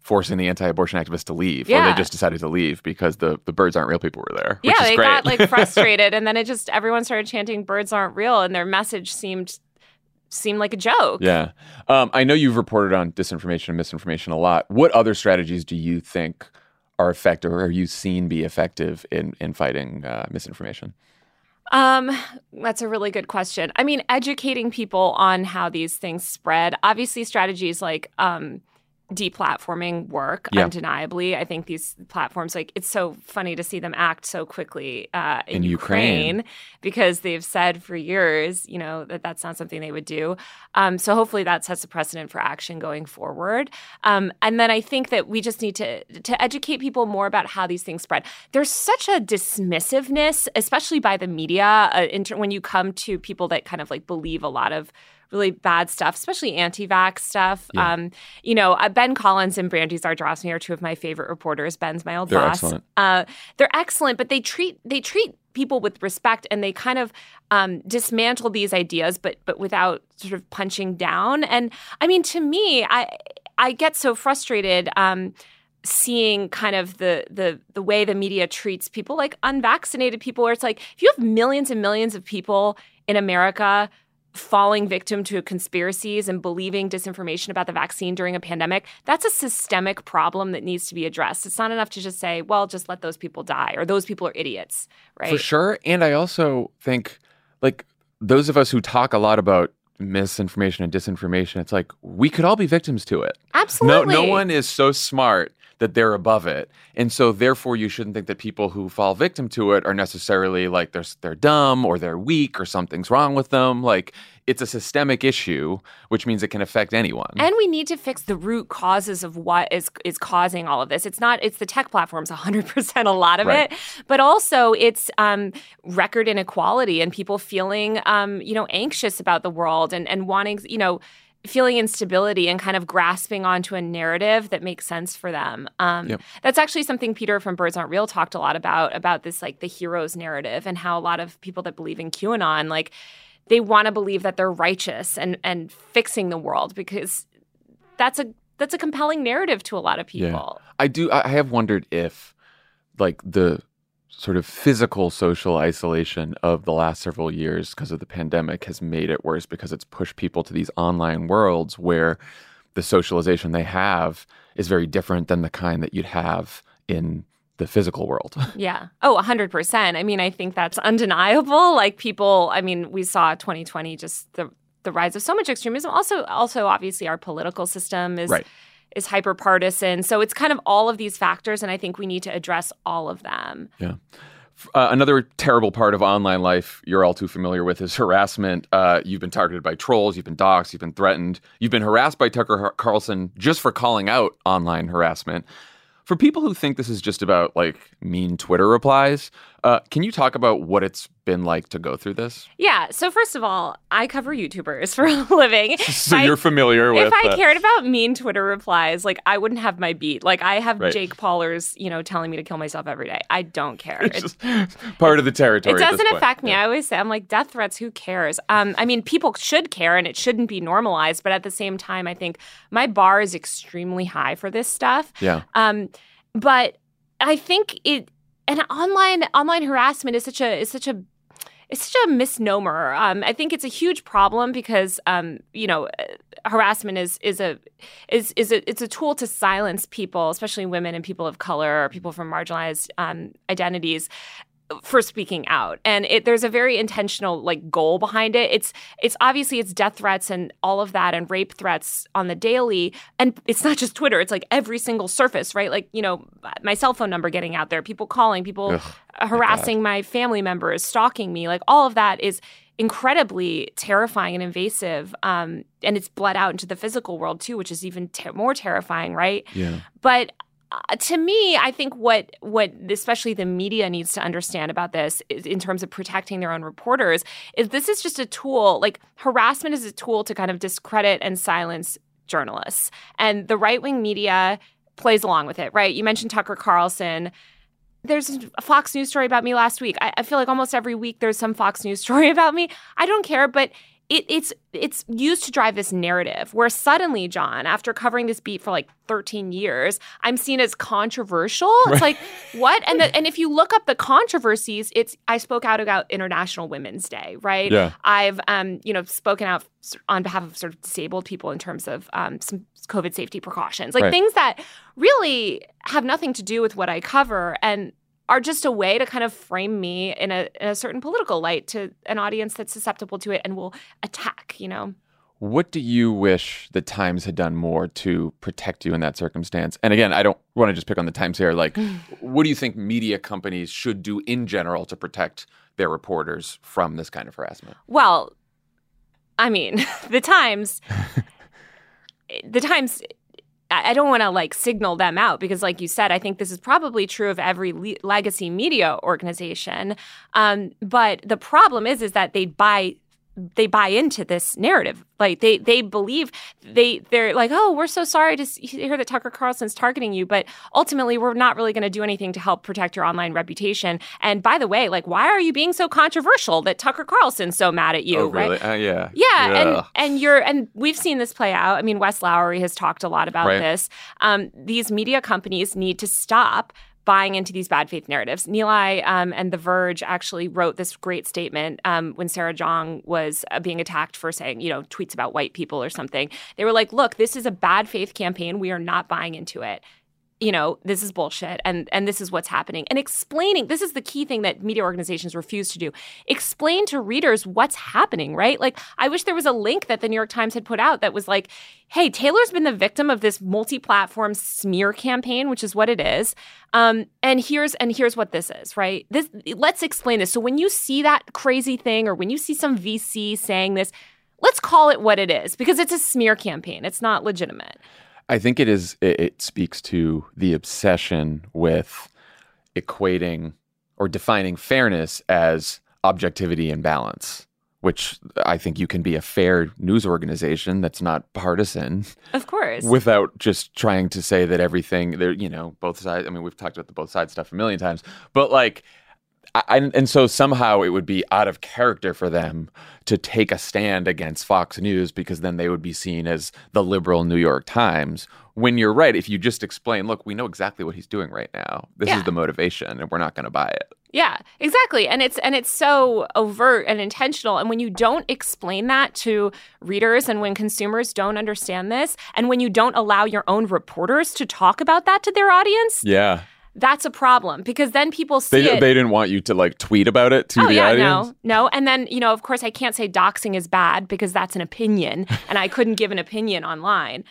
[SPEAKER 2] forcing the anti-abortion activists to leave, or they just decided to leave because the the birds aren't real people were there. Which
[SPEAKER 1] yeah, they
[SPEAKER 2] great.
[SPEAKER 1] got like [laughs] frustrated, and then it just everyone started chanting "birds aren't real," and their message seemed seemed like a joke.
[SPEAKER 2] Yeah. Um, I know you've reported on disinformation and misinformation a lot. What other strategies do you think are effective or are you seen be effective in, in fighting uh, misinformation?
[SPEAKER 1] Um, that's a really good question. I mean, educating people on how these things spread. Obviously, strategies like um, deplatforming work
[SPEAKER 2] Yeah.
[SPEAKER 1] undeniably. I think these platforms, like, it's so funny to see them act so quickly uh, in,
[SPEAKER 2] In Ukraine.
[SPEAKER 1] Ukraine, because they've said for years, you know, that that's not something they would do. Um, so hopefully that sets a precedent for action going forward. Um, and then I think that we just need to to educate people more about how these things spread. There's such a dismissiveness, especially by the media, uh, inter- when you come to people that kind of like believe a lot of really bad stuff, especially anti-vax stuff.
[SPEAKER 2] Yeah.
[SPEAKER 1] Um, you know, uh, Ben Collins and Brandy Zadrozny are two of my favorite reporters. Ben's my old
[SPEAKER 2] They're
[SPEAKER 1] boss.
[SPEAKER 2] excellent.
[SPEAKER 1] Uh, they're excellent, but they treat they treat people with respect and they kind of um, dismantle these ideas, but but without sort of punching down. And I mean, to me, I I get so frustrated. Um, seeing kind of the the the way the media treats people like unvaccinated people where it's like if you have millions and millions of people in America falling victim to conspiracies and believing disinformation about the vaccine during a pandemic, that's a systemic problem that needs to be addressed. It's not enough to just say, well, just let those people die or those people are idiots, right?
[SPEAKER 2] For sure. And I also think, like, those of us who talk a lot about misinformation and disinformation, it's like we could all be victims to it.
[SPEAKER 1] Absolutely.
[SPEAKER 2] No, no one is so smart that they're above it, and so therefore you shouldn't think that people who fall victim to it are necessarily like they're they're dumb or they're weak or something's wrong with them. Like it's a systemic issue, which means it can affect anyone.
[SPEAKER 1] And we need to fix the root causes of what is is causing all of this. It's not it's the tech platforms 100% a lot of
[SPEAKER 2] Right.
[SPEAKER 1] it, but also it's um, record inequality and people feeling um, you know anxious about the world and and wanting you know feeling instability and kind of grasping onto a narrative that makes sense for them. Um,
[SPEAKER 2] Yep.
[SPEAKER 1] That's actually something Peter from Birds Aren't Real talked a lot about about this like the heroes narrative and how a lot of people that believe in QAnon like they want to believe that they're righteous and and fixing the world because that's a that's a compelling narrative to a lot of
[SPEAKER 2] Yeah.
[SPEAKER 1] people.
[SPEAKER 2] I do. I have wondered if, like, the sort of physical social isolation of the last several years because of the pandemic has made it worse because it's pushed people to these online worlds where the socialization they have is very different than the kind that you'd have in the physical world. [laughs]
[SPEAKER 1] Yeah. Oh, 100%. I mean, I think that's undeniable. Like people, I mean, we saw 2020 just the the rise of so much extremism. Also also obviously our political system is
[SPEAKER 2] Right.
[SPEAKER 1] Is hyper partisan. So it's kind of all of these factors and I think we need to address all of them.
[SPEAKER 2] Yeah. Uh, another terrible part of online life you're all too familiar with is [laughs] harassment. Uh, you've been targeted by trolls, you've been doxxed, you've been threatened, you've been harassed by Tucker Carlson just for calling out online harassment. For people who think this is just about like mean Twitter replies, uh, can you talk about what it's been like to go through this?
[SPEAKER 1] Yeah. So first of all, I cover YouTubers [laughs] for a living. [laughs]
[SPEAKER 2] So
[SPEAKER 1] I-
[SPEAKER 2] you're familiar with
[SPEAKER 1] if I
[SPEAKER 2] uh,
[SPEAKER 1] cared about mean Twitter replies, like I wouldn't have my beat. Like I have
[SPEAKER 2] Right.
[SPEAKER 1] Jake Paulers, you know, telling me to kill myself every day. I don't care.
[SPEAKER 2] it's
[SPEAKER 1] It's-
[SPEAKER 2] just part of the territory.
[SPEAKER 1] it doesn't affect me.
[SPEAKER 2] Yeah.
[SPEAKER 1] I always say, I'm like, death threats, who cares? Um, I mean, people should care and it shouldn't be normalized. But at the same time, I think my bar is extremely high for this stuff.
[SPEAKER 2] Yeah.
[SPEAKER 1] Um, but I think it and online online harassment is such a is such a it's such a misnomer. Um, I think it's a huge problem because um, you know harassment is is a is is a it's a tool to silence people, especially women and people of color or people from marginalized um, identities for speaking out. And it, there's a very intentional like goal behind it. It's it's obviously it's death threats and all of that and rape threats on the daily. And it's not just twitter. It's like every single surface right? Like you know my cell phone number getting out there people calling people Ugh, harassing my, my family members stalking me. Like all of that is incredibly terrifying and invasive. Um, and it's bled out into the physical world too, which is even ter- more terrifying, right?
[SPEAKER 2] Yeah.
[SPEAKER 1] But uh, to me, I think what what especially the media needs to understand about this is, in terms of protecting their own reporters is this is just a tool. Like harassment is a tool to kind of discredit and silence journalists, and the right wing media plays along with it. Right? You mentioned Tucker Carlson there's a Fox News story about me last week. I, I, feel like almost every week there's some Fox News [laughs] story about me. I don't care, but it, it's it's used to drive this narrative where suddenly, Jon, after covering this beat for like 13 years, I'm seen as controversial. It's like what? And the, and if you look up the controversies, it's I spoke out about International Women's Day, right?
[SPEAKER 2] Yeah.
[SPEAKER 1] I've um you know spoken out on behalf of sort of disabled people in terms of um, some COVID safety precautions, like right. things that really have nothing to do with what I cover and are just a way to kind of frame me in a, in a certain political light to an audience that's susceptible to it and will attack, you know?
[SPEAKER 2] What do you wish the Times had done more to protect you in that circumstance? And again, I don't want to just pick on the Times here. Like, [sighs] what do you think media companies should do in general to protect their reporters from this kind of harassment?
[SPEAKER 1] Well, I mean, [laughs] the Times, [laughs] the Times I don't want to like signal them out because, like you said, I think this is probably true of every le- legacy media organization. Um, but the problem is, is that they buy they buy into this narrative. Like they they believe they they're like, oh, we're so sorry to hear that Tucker Carlson's targeting you, but ultimately we're not really going to do anything to help protect your online reputation. And by the way, like, why are you being so controversial that Tucker Carlson's so mad at you?
[SPEAKER 2] Oh, really?
[SPEAKER 1] Right? Uh,
[SPEAKER 2] yeah.
[SPEAKER 1] yeah. Yeah, and and you're and we've seen this play out. I mean, Wes Lowery has talked a lot about right. this. Um, these media companies need to stop buying into these bad faith narratives. Nilay um, and The Verge actually wrote this great statement um, when Sarah Jeong was uh, being attacked for saying, you know, tweets about white people or something. They were like, look, this is a bad faith campaign. We are not buying into it you know this is bullshit and and this is what's happening. And explaining this is the key thing that media organizations refuse to do. Explain to readers what's happening right? Like i wish there was a link that the new york times had put out that was like hey taylor's been the victim of this multi-platform smear campaign which is what it is. Um, and here's and here's what this is right? This let's explain this. So when you see that crazy thing or when you see some vc saying this let's call it what it is because it's a smear campaign. It's not legitimate
[SPEAKER 2] I think it is. It, it speaks to the obsession with equating or defining fairness as objectivity and balance which I think you can be a fair news organization that's not partisan.
[SPEAKER 1] Of course.
[SPEAKER 2] Without just trying to say that everything there, you know, both sides. I mean, we've talked about the both sides stuff a million times, but like I, and so somehow it would be out of character for them to take a stand against Fox News because then they would be seen as the liberal New York Times. When you're right, if you just explain, look, we know exactly what he's doing right now. This yeah. is the motivation, and we're not going to buy it.
[SPEAKER 1] Yeah, exactly. And it's and it's so overt and intentional. And when you don't explain that to readers and when consumers don't understand this, and when you don't allow your own reporters to talk about that to their audience,
[SPEAKER 2] yeah
[SPEAKER 1] that's a problem because then people see
[SPEAKER 2] they,
[SPEAKER 1] it.
[SPEAKER 2] They didn't want you to like tweet about it to
[SPEAKER 1] oh,
[SPEAKER 2] the
[SPEAKER 1] yeah,
[SPEAKER 2] audience.
[SPEAKER 1] No, no, and then you know, of course, I can't say doxing is bad because that's an opinion, [laughs] and I couldn't give an opinion online.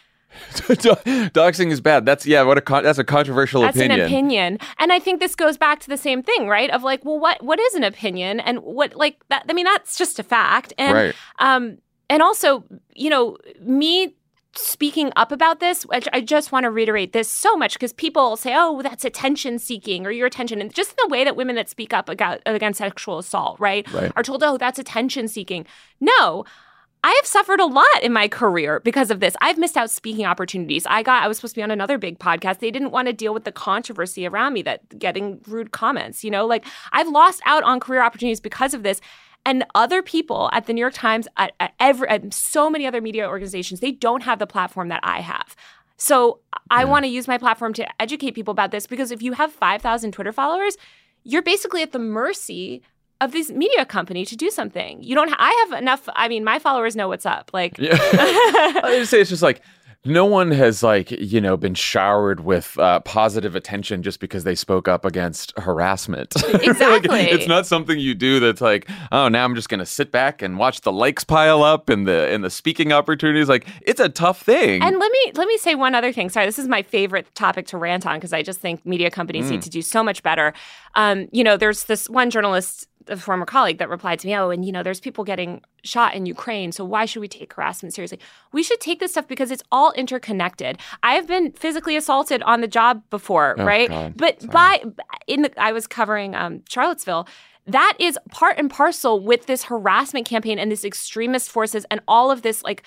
[SPEAKER 2] doxing is bad. That's yeah. What a con- that's a controversial
[SPEAKER 1] that's
[SPEAKER 2] opinion.
[SPEAKER 1] That's an opinion, and I think this goes back to the same thing, right? Of like, well, what what is an opinion, and what like that? I mean, that's just a fact, and
[SPEAKER 2] right.
[SPEAKER 1] um, and also, you know, me speaking up about this, which I just want to reiterate this so much because people say, oh, that's attention seeking or your attention. And just in the way that women that speak up against sexual assault, right,
[SPEAKER 2] right.
[SPEAKER 1] are told, oh, that's attention seeking. No. I have suffered a lot in my career because of this. I've missed out speaking opportunities. I got I was supposed to be on another big podcast. They didn't want to deal with the controversy around me that getting rude comments, you know? Like I've lost out on career opportunities because of this. And other people at the New York Times, at, at every, at so many other media organizations, they don't have the platform that I have. So I want to use my platform to educate people about this because if you have 5,000 Twitter followers, you're basically at the mercy of this media company to do something. You don't. Ha- I have enough. I mean, my followers know what's up. Like,
[SPEAKER 2] Yeah. [laughs] I just say it's just like no one has like you know been showered with uh, positive attention just because they spoke up against harassment. [laughs] Like,
[SPEAKER 1] Exactly.
[SPEAKER 2] it's not something you do that's like oh now I'm just gonna sit back and watch the likes pile up and the and the speaking opportunities. Like it's a tough thing.
[SPEAKER 1] And let me let me say one other thing. Sorry, this is my favorite topic to rant on because I just think media companies
[SPEAKER 2] Mm.
[SPEAKER 1] need to do so much better. Um, you know, there's this one journalist, a former colleague, that replied to me, "Oh, and you know, there's people getting shot in Ukraine, so why should we take harassment seriously? We should take this stuff because it's all interconnected. I have been physically assaulted on the job before,
[SPEAKER 2] Oh,
[SPEAKER 1] right?
[SPEAKER 2] God.
[SPEAKER 1] But by in the, I was covering um, Charlottesville." That is part and parcel with this harassment campaign and this extremist forces and all of this like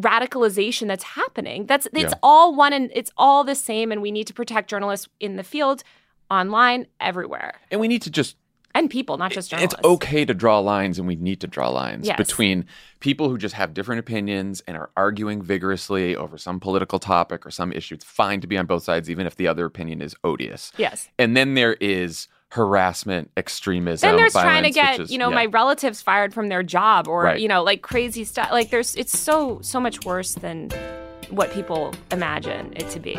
[SPEAKER 1] radicalization that's happening. That's it's
[SPEAKER 2] Yeah.
[SPEAKER 1] all one and it's all the same and we need to protect journalists in the field, online, everywhere.
[SPEAKER 2] and we need to just
[SPEAKER 1] And people, not just journalists.
[SPEAKER 2] It's okay to draw lines, and we need to draw lines
[SPEAKER 1] Yes.
[SPEAKER 2] between people who just have different opinions and are arguing vigorously over some political topic or some issue. It's fine to be on both sides, even if the other opinion is odious.
[SPEAKER 1] Yes.
[SPEAKER 2] And then there is harassment, extremism.
[SPEAKER 1] Then there's trying to get,
[SPEAKER 2] is-
[SPEAKER 1] you know,
[SPEAKER 2] yeah.
[SPEAKER 1] my relatives fired from their job or,
[SPEAKER 2] Right.
[SPEAKER 1] you know, like crazy stuff. Like there's it's so so much worse than what people imagine it to be.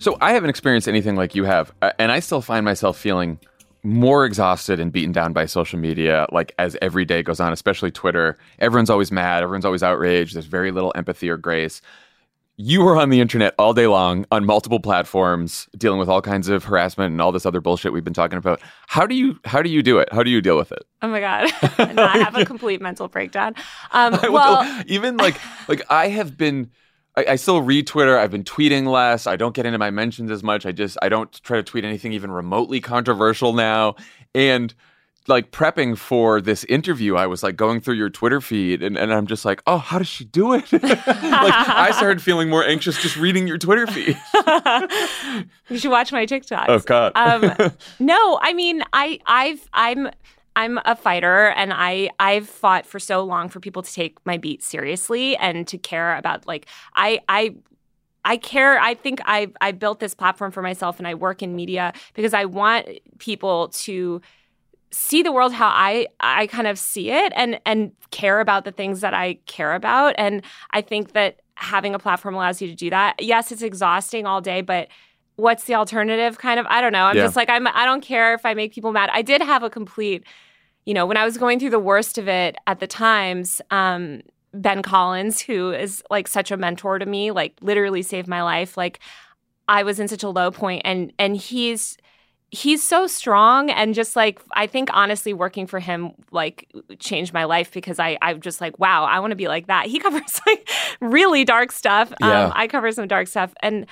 [SPEAKER 2] So I haven't experienced anything like you have, uh, and I still find myself feeling more exhausted and beaten down by social media. Like as every day goes on, especially Twitter, everyone's always mad, everyone's always outraged. There's very little empathy or grace. You were on the internet all day long on multiple platforms, dealing with all kinds of harassment and all this other bullshit we've been talking about. How do you how do you do it? How do you deal with it?
[SPEAKER 1] Oh my god. [laughs] [laughs] I have a complete mental breakdown. Um, well,
[SPEAKER 2] even like like I have been I, I still read Twitter. I've been tweeting less. I don't get into my mentions as much. I just I don't try to tweet anything even remotely controversial now. And like prepping for this interview, I was like going through your Twitter feed and, and I'm just like, oh, how does she do it? [laughs] like I started feeling more anxious just reading your Twitter feed. [laughs]
[SPEAKER 1] you should watch my TikToks.
[SPEAKER 2] Oh God.
[SPEAKER 1] um, no, I mean, I, I've, I'm, I'm a fighter, and I, I've fought for so long for people to take my beat seriously and to care about, like, I, I. I care. I think I I built this platform for myself, and I work in media because I want people to see the world how I I kind of see it, and and care about the things that I care about. And I think that having a platform allows you to do that. Yes, it's exhausting all day, but what's the alternative kind of i don't know. I'm
[SPEAKER 2] Yeah.
[SPEAKER 1] just like i'm i don't care if i make people mad. I did have a complete you know when i was going through the worst of it at the times um ben collins who is like such a mentor to me like literally saved my life. Like i was in such a low point and and he's he's so strong and just like i think honestly working for him like changed my life because i i'm just like wow i want to be like that. He [laughs] covers like really dark stuff.
[SPEAKER 2] Yeah.
[SPEAKER 1] um i cover some dark stuff and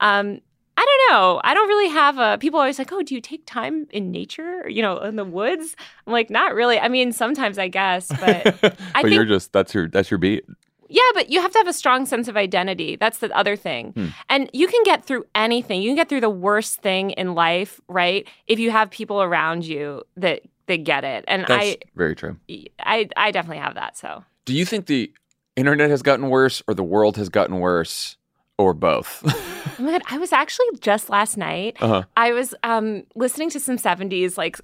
[SPEAKER 1] um I don't know. I don't really have a. People always like, oh, do you take time in nature? You know, in the woods. I'm like, not really. I mean, sometimes I guess, [laughs] but I
[SPEAKER 2] but
[SPEAKER 1] I
[SPEAKER 2] you're just that's your that's your beat.
[SPEAKER 1] yeah, but you have to have a strong sense of identity. That's the other thing.
[SPEAKER 2] Hmm.
[SPEAKER 1] And you can get through anything. You can get through the worst thing in life, right? If you have people around you that that get it. And
[SPEAKER 2] That's very true.
[SPEAKER 1] I I I definitely have that. So
[SPEAKER 2] Do you think the internet has gotten worse or the world has gotten worse or both? [laughs]
[SPEAKER 1] Oh my god, I was actually just last night.
[SPEAKER 2] uh-huh.
[SPEAKER 1] I was um, listening to some 70s like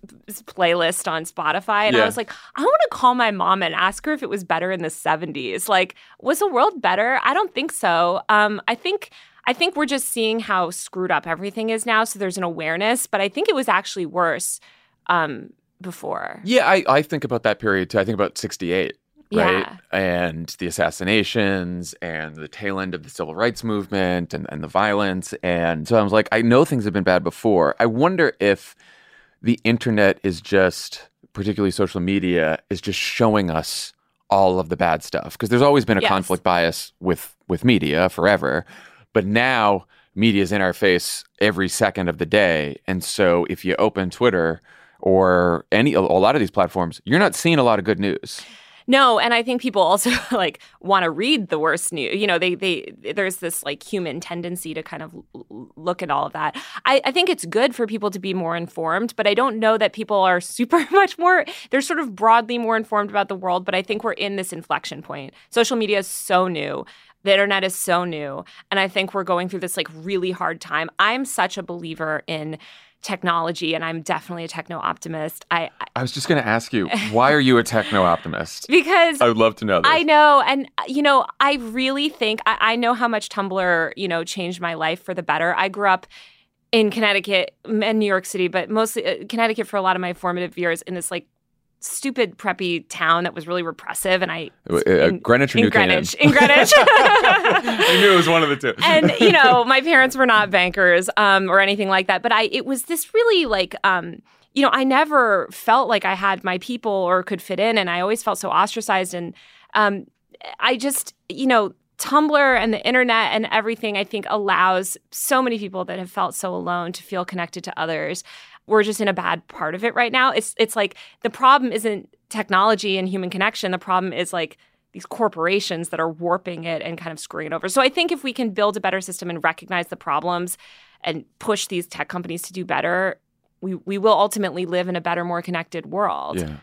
[SPEAKER 1] playlist on Spotify and
[SPEAKER 2] Yeah.
[SPEAKER 1] I was like, I want to call my mom and ask her if it was better in the 70s. Like, was the world better? I don't think so. Um, I think I think we're just seeing how screwed up everything is now, so there's an awareness, but I think it was actually worse um, before.
[SPEAKER 2] Yeah, I, I think about that period too. I think about 68, right?
[SPEAKER 1] Yeah.
[SPEAKER 2] And the assassinations and the tail end of the civil rights movement and, and the violence. And so I was like, I know things have been bad before. I wonder if the internet is just, particularly social media, is just showing us all of the bad stuff. Because there's always been a
[SPEAKER 1] Yes.
[SPEAKER 2] conflict bias with with media forever. But now media's in our face every second of the day. And so if you open Twitter or any a lot of these platforms, you're not seeing a lot of good news.
[SPEAKER 1] No, and I think people also [laughs] like want to read the worst news. You know, they they there's this like human tendency to kind of look at all of that. I, I think it's good for people to be more informed, but I don't know that people are [laughs] super much more. They're sort of broadly more informed about the world, but I think we're in this inflection point. Social media is so new. The internet is so new, and I think we're going through this like really hard time. I'm such a believer in technology and I'm definitely a techno optimist. I
[SPEAKER 2] I was just going to ask you, why are you a techno optimist? [laughs]
[SPEAKER 1] because
[SPEAKER 2] I would love to know this.
[SPEAKER 1] I know and you know, I really think I, I know how much Tumblr, you know, changed my life for the better. I grew up in Connecticut and New York City, but mostly uh, Connecticut for a lot of my formative years in this like stupid preppy town that was really repressive and I
[SPEAKER 2] Uh, uh, Greenwich or
[SPEAKER 1] in
[SPEAKER 2] New
[SPEAKER 1] Greenwich in Greenwich. [laughs] [laughs]
[SPEAKER 2] I knew it was one of the two.
[SPEAKER 1] and you [laughs] know my parents were not bankers um, or anything like that but i it was this really like um, you know i never felt like i had my people or could fit in and i always felt so ostracized and um, i just you know tumblr and the internet and everything i think allows so many people that have felt so alone to feel connected to others we're just in a bad part of it right now it's it's like the problem isn't technology and human connection the problem is like these corporations that are warping it and kind of screwing it over. So I think if we can build a better system and recognize the problems and push these tech companies to do better, we we will ultimately live in a better, more connected world.
[SPEAKER 2] Yeah.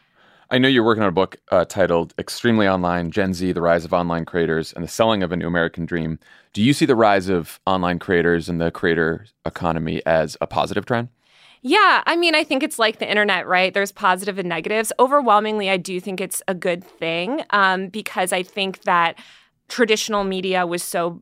[SPEAKER 2] I know you're working on a book uh, titled Extremely Online Gen Z, The Rise of Online Creators and the Selling of a New American Dream. Do you see the rise of online creators and the creator economy as a positive trend?
[SPEAKER 1] Yeah, I mean, I think it's like the internet, right? There's positive and negatives. Overwhelmingly, I do think it's a good thing um, because I think that traditional media was so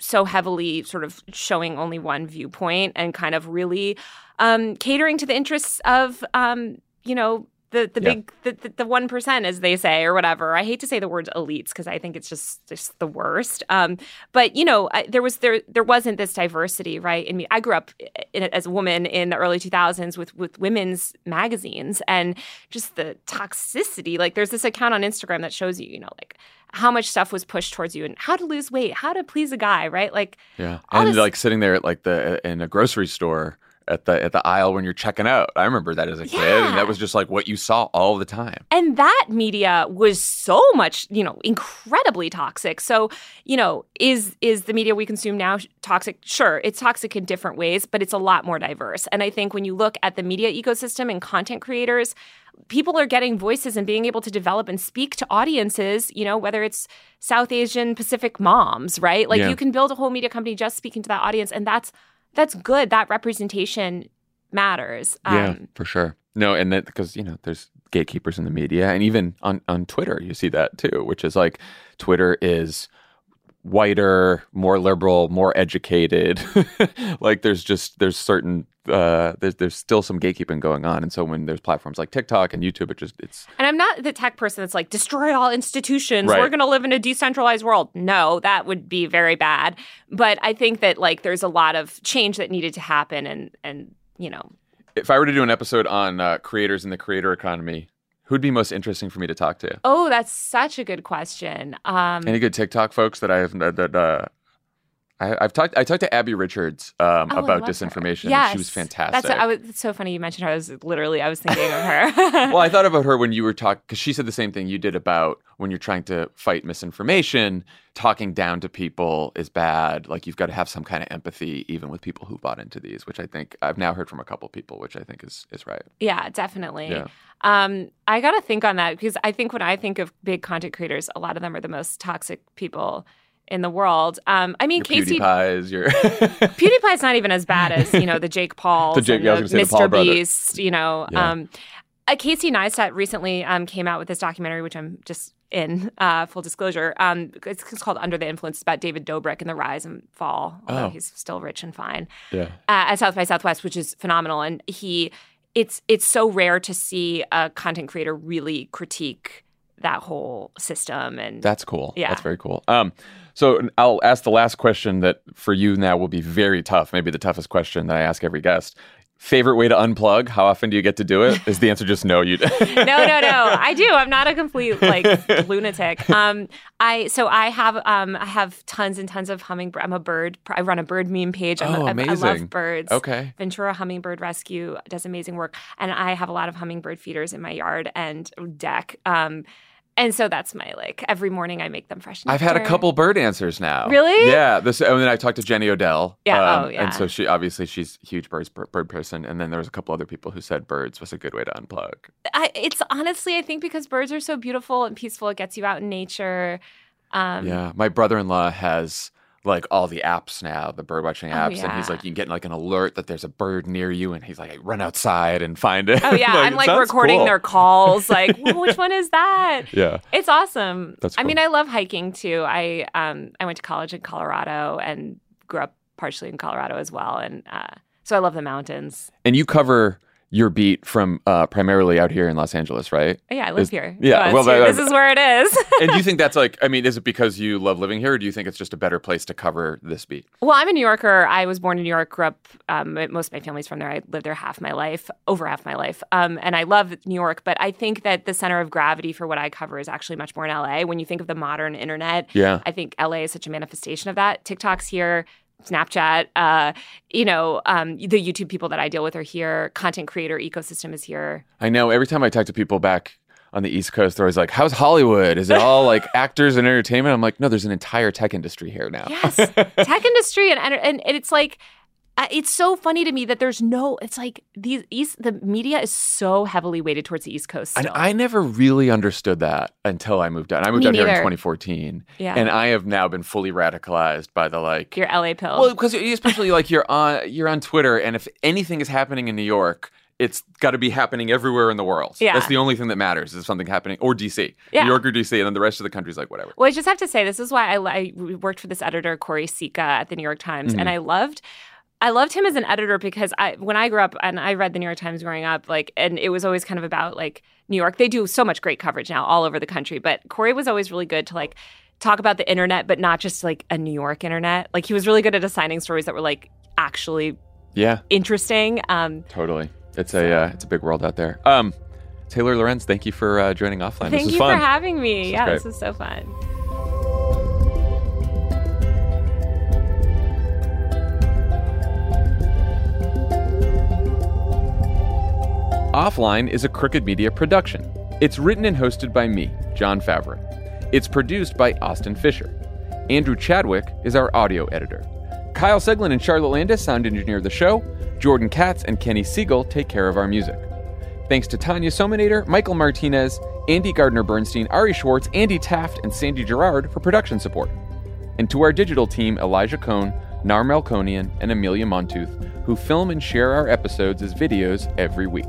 [SPEAKER 1] so heavily sort of showing only one viewpoint and kind of really um, catering to the interests of um, you know the the
[SPEAKER 2] Yeah.
[SPEAKER 1] big the, the, the 1% as they say or whatever. I hate to say the words elites because i think it's just just the worst. Um, but you know I, there was there there wasn't this diversity right? In me i grew up eh, eh, in, as a woman in the early 2000s with with women's magazines and just the toxicity. Like there's this account on instagram that shows you you know like how much stuff was pushed towards you and how to lose weight how to please a guy right? Like
[SPEAKER 2] Yeah. And
[SPEAKER 1] this-
[SPEAKER 2] like sitting there at like the eh, in a grocery store at the at the aisle when you're checking out. I remember that as a kid and
[SPEAKER 1] Yeah.
[SPEAKER 2] that was just like what you saw all the time.
[SPEAKER 1] And that media was so much, you know, incredibly toxic. So, you know, is is the media we consume now toxic? Sure, it's toxic in different ways, but it's a lot more diverse. And I think when you look at the media ecosystem and content creators, people are getting voices and being able to develop and speak to audiences, you know, whether it's South Asian Pacific moms, right? Like
[SPEAKER 2] Yeah.
[SPEAKER 1] you can build a whole media company just speaking to that audience and that's that's good. That representation matters.
[SPEAKER 2] Yeah,
[SPEAKER 1] Um,
[SPEAKER 2] for sure. No, and that because you know there's gatekeepers in the media, and even on on Twitter you see that too, which is like Twitter is whiter, more liberal, more educated. [laughs] like there's just there's certain uh there's there's still some gatekeeping going on, and so when there's platforms like TikTok and YouTube, it just it's
[SPEAKER 1] And I'm not the tech person that's like, destroy all institutions.
[SPEAKER 2] Right.
[SPEAKER 1] We're going to live in a decentralized world. No, that would be very bad. But I think that like there's a lot of change that needed to happen. And, and you know,
[SPEAKER 2] if I were to do an episode on uh, creators and the creator economy, who'd be most interesting for me to talk to?
[SPEAKER 1] oh, that's such a good question. Um,
[SPEAKER 2] Any good TikTok folks that I've that, that uh, I, I've talked I talked to Abby Richards um,
[SPEAKER 1] oh,
[SPEAKER 2] about disinformation. and
[SPEAKER 1] Yes.
[SPEAKER 2] she was fantastic.
[SPEAKER 1] That's I was, it's so funny you mentioned her. I was literally, I was thinking of her. [laughs]
[SPEAKER 2] well, I thought about her when you were talking because she said the same thing you did about when you're trying to fight misinformation. Talking down to people is bad. Like you've got to have some kind of empathy, even with people who bought into these. Which I think I've now heard from a couple people, which I think is is right.
[SPEAKER 1] Yeah, definitely.
[SPEAKER 2] Yeah.
[SPEAKER 1] Um, I got to think on that because I think when I think of big content creators, a lot of them are the most toxic people in the world. Um, I mean,
[SPEAKER 2] Your
[SPEAKER 1] Casey
[SPEAKER 2] PewDiePie's, your [laughs]
[SPEAKER 1] PewDiePie's not even as bad as you know the Jake Paul, [laughs]
[SPEAKER 2] The Jake- yeah, I was the Paul
[SPEAKER 1] Mr.
[SPEAKER 2] brother.
[SPEAKER 1] Beast. You know,
[SPEAKER 2] Yeah.
[SPEAKER 1] um, uh, Casey Neistat recently um, came out with this documentary, which I'm just in. Uh, full disclosure, um, it's, it's called Under the Influence. It's about David Dobrik and the rise and fall. Although
[SPEAKER 2] Oh.
[SPEAKER 1] he's still rich and fine
[SPEAKER 2] yeah.
[SPEAKER 1] uh, at South by Southwest, which is phenomenal. And he, it's it's so rare to see a content creator really critique that whole system. And
[SPEAKER 2] That's cool.
[SPEAKER 1] Yeah.
[SPEAKER 2] That's very cool. Um, so I'll ask the last question that for you now will be very tough, maybe the toughest question that I ask every guest. favorite way to unplug? How often do you get to do it? Is the answer just no? You [laughs]
[SPEAKER 1] no, no, no. I do. I'm not a complete like [laughs] lunatic. Um, I so I have um I have tons and tons of hummingbird. I'm a bird. I run a bird meme page. I'm
[SPEAKER 2] Oh,
[SPEAKER 1] a, I- I
[SPEAKER 2] amazing.
[SPEAKER 1] love birds.
[SPEAKER 2] Okay.
[SPEAKER 1] Ventura Hummingbird Rescue does amazing work, and I have a lot of hummingbird feeders in my yard and deck. Um, and so that's my like every morning I make them fresh.
[SPEAKER 2] I've had a couple bird answers now.
[SPEAKER 1] Really?
[SPEAKER 2] Yeah. This, and then I talked to Jenny Odell.
[SPEAKER 1] Yeah, oh, yeah.
[SPEAKER 2] And so she obviously she's a huge birds bird person. And then there was a couple other people who said birds was a good way to unplug.
[SPEAKER 1] I, it's honestly, I think because birds are so beautiful and peaceful, it gets you out in nature. Um,
[SPEAKER 2] Yeah, my brother-in-law has like all the apps now, the bird watching
[SPEAKER 1] Oh,
[SPEAKER 2] apps, and he's like, you can get like an alert that there's a bird near you, and he's like, run outside and find it.
[SPEAKER 1] Oh [laughs] yeah, I'm like recording
[SPEAKER 2] cool.
[SPEAKER 1] their calls. Like, [laughs] "Whoa, which one is that?
[SPEAKER 2] Yeah,
[SPEAKER 1] It's awesome.
[SPEAKER 2] That's
[SPEAKER 1] I mean. I love hiking too. I um I went to college in Colorado and grew up partially in Colorado as well, and uh, so I love the mountains.
[SPEAKER 2] and you cover your beat from uh, primarily out here in Los Angeles, right?
[SPEAKER 1] Yeah, I live
[SPEAKER 2] Is-
[SPEAKER 1] here.
[SPEAKER 2] yeah, well, that-
[SPEAKER 1] this is where it is. [laughs]
[SPEAKER 2] and do you think that's like, I mean, is it because you love living here, or do you think it's just a better place to cover this beat?
[SPEAKER 1] Well, I'm a New Yorker. I was born in New York, grew up, um, most of my family's from there. I lived there half my life, over half my life. Um, and I love New York, but I think that the center of gravity for what I cover is actually much more in LA. When you think of the modern internet,
[SPEAKER 2] Yeah.
[SPEAKER 1] I think LA is such a manifestation of that. TikTok's here. Snapchat, uh, you know, um, the YouTube people that I deal with are here. Content creator ecosystem is here.
[SPEAKER 2] I know every time I talk to people back on the East Coast, they're always like, how's Hollywood? Is it all [laughs] like actors and entertainment? I'm like, no, there's an entire tech industry here now.
[SPEAKER 1] Yes, tech industry and and, and it's like it's so funny to me that there's no. It's like these East the media is so heavily weighted towards the East Coast.
[SPEAKER 2] And I never really understood that until I moved out. I moved
[SPEAKER 1] Me
[SPEAKER 2] out here in 2014,
[SPEAKER 1] Yeah.
[SPEAKER 2] and I have now been fully radicalized by the like.
[SPEAKER 1] your LA pill.
[SPEAKER 2] Well, because especially like you're on you're on Twitter, and if anything is happening in New York, it's got to be happening everywhere in the world.
[SPEAKER 1] Yeah.
[SPEAKER 2] that's the only thing that matters is something happening or DC,
[SPEAKER 1] Yeah.
[SPEAKER 2] New York or DC, and then the rest of the country's like whatever.
[SPEAKER 1] Well, I just have to say, this is why I, I worked for this editor, Choire Sicha, at the New York Times,
[SPEAKER 2] Mm-hmm.
[SPEAKER 1] and I loved. I loved him as an editor because I, when I grew up, and I read the New York Times growing up, like, and it was always kind of about like New York. They do so much great coverage now all over the country, but Choire was always really good to like talk about the internet, but not just like a New York internet. Like he was really good at assigning stories that were like actually
[SPEAKER 2] Yeah,
[SPEAKER 1] interesting. Um,
[SPEAKER 2] totally. It's a uh, it's a big world out there. Um, Taylor Lorenz, thank you for uh, joining offline.
[SPEAKER 1] thank
[SPEAKER 2] this
[SPEAKER 1] you
[SPEAKER 2] fun.
[SPEAKER 1] for having me. yeah,
[SPEAKER 2] great.
[SPEAKER 1] this is so fun.
[SPEAKER 2] Offline is a Crooked Media production. It's written and hosted by me, Jon Favreau. It's produced by Austin Fisher. Andrew Chadwick is our audio editor. Kyle Seglin and Charlotte Landis sound engineer the show. Jordan Katz and Kenny Siegel take care of our music. Thanks to Tanya Somanader, Michael Martinez, Andy Gardner Bernstein, Ari Schwartz, Andy Taft, and Sandy Girard for production support. And to our digital team, Elijah Cohn, Nar Melkonian, and Amelia Montooth, who film and share our episodes as videos every week.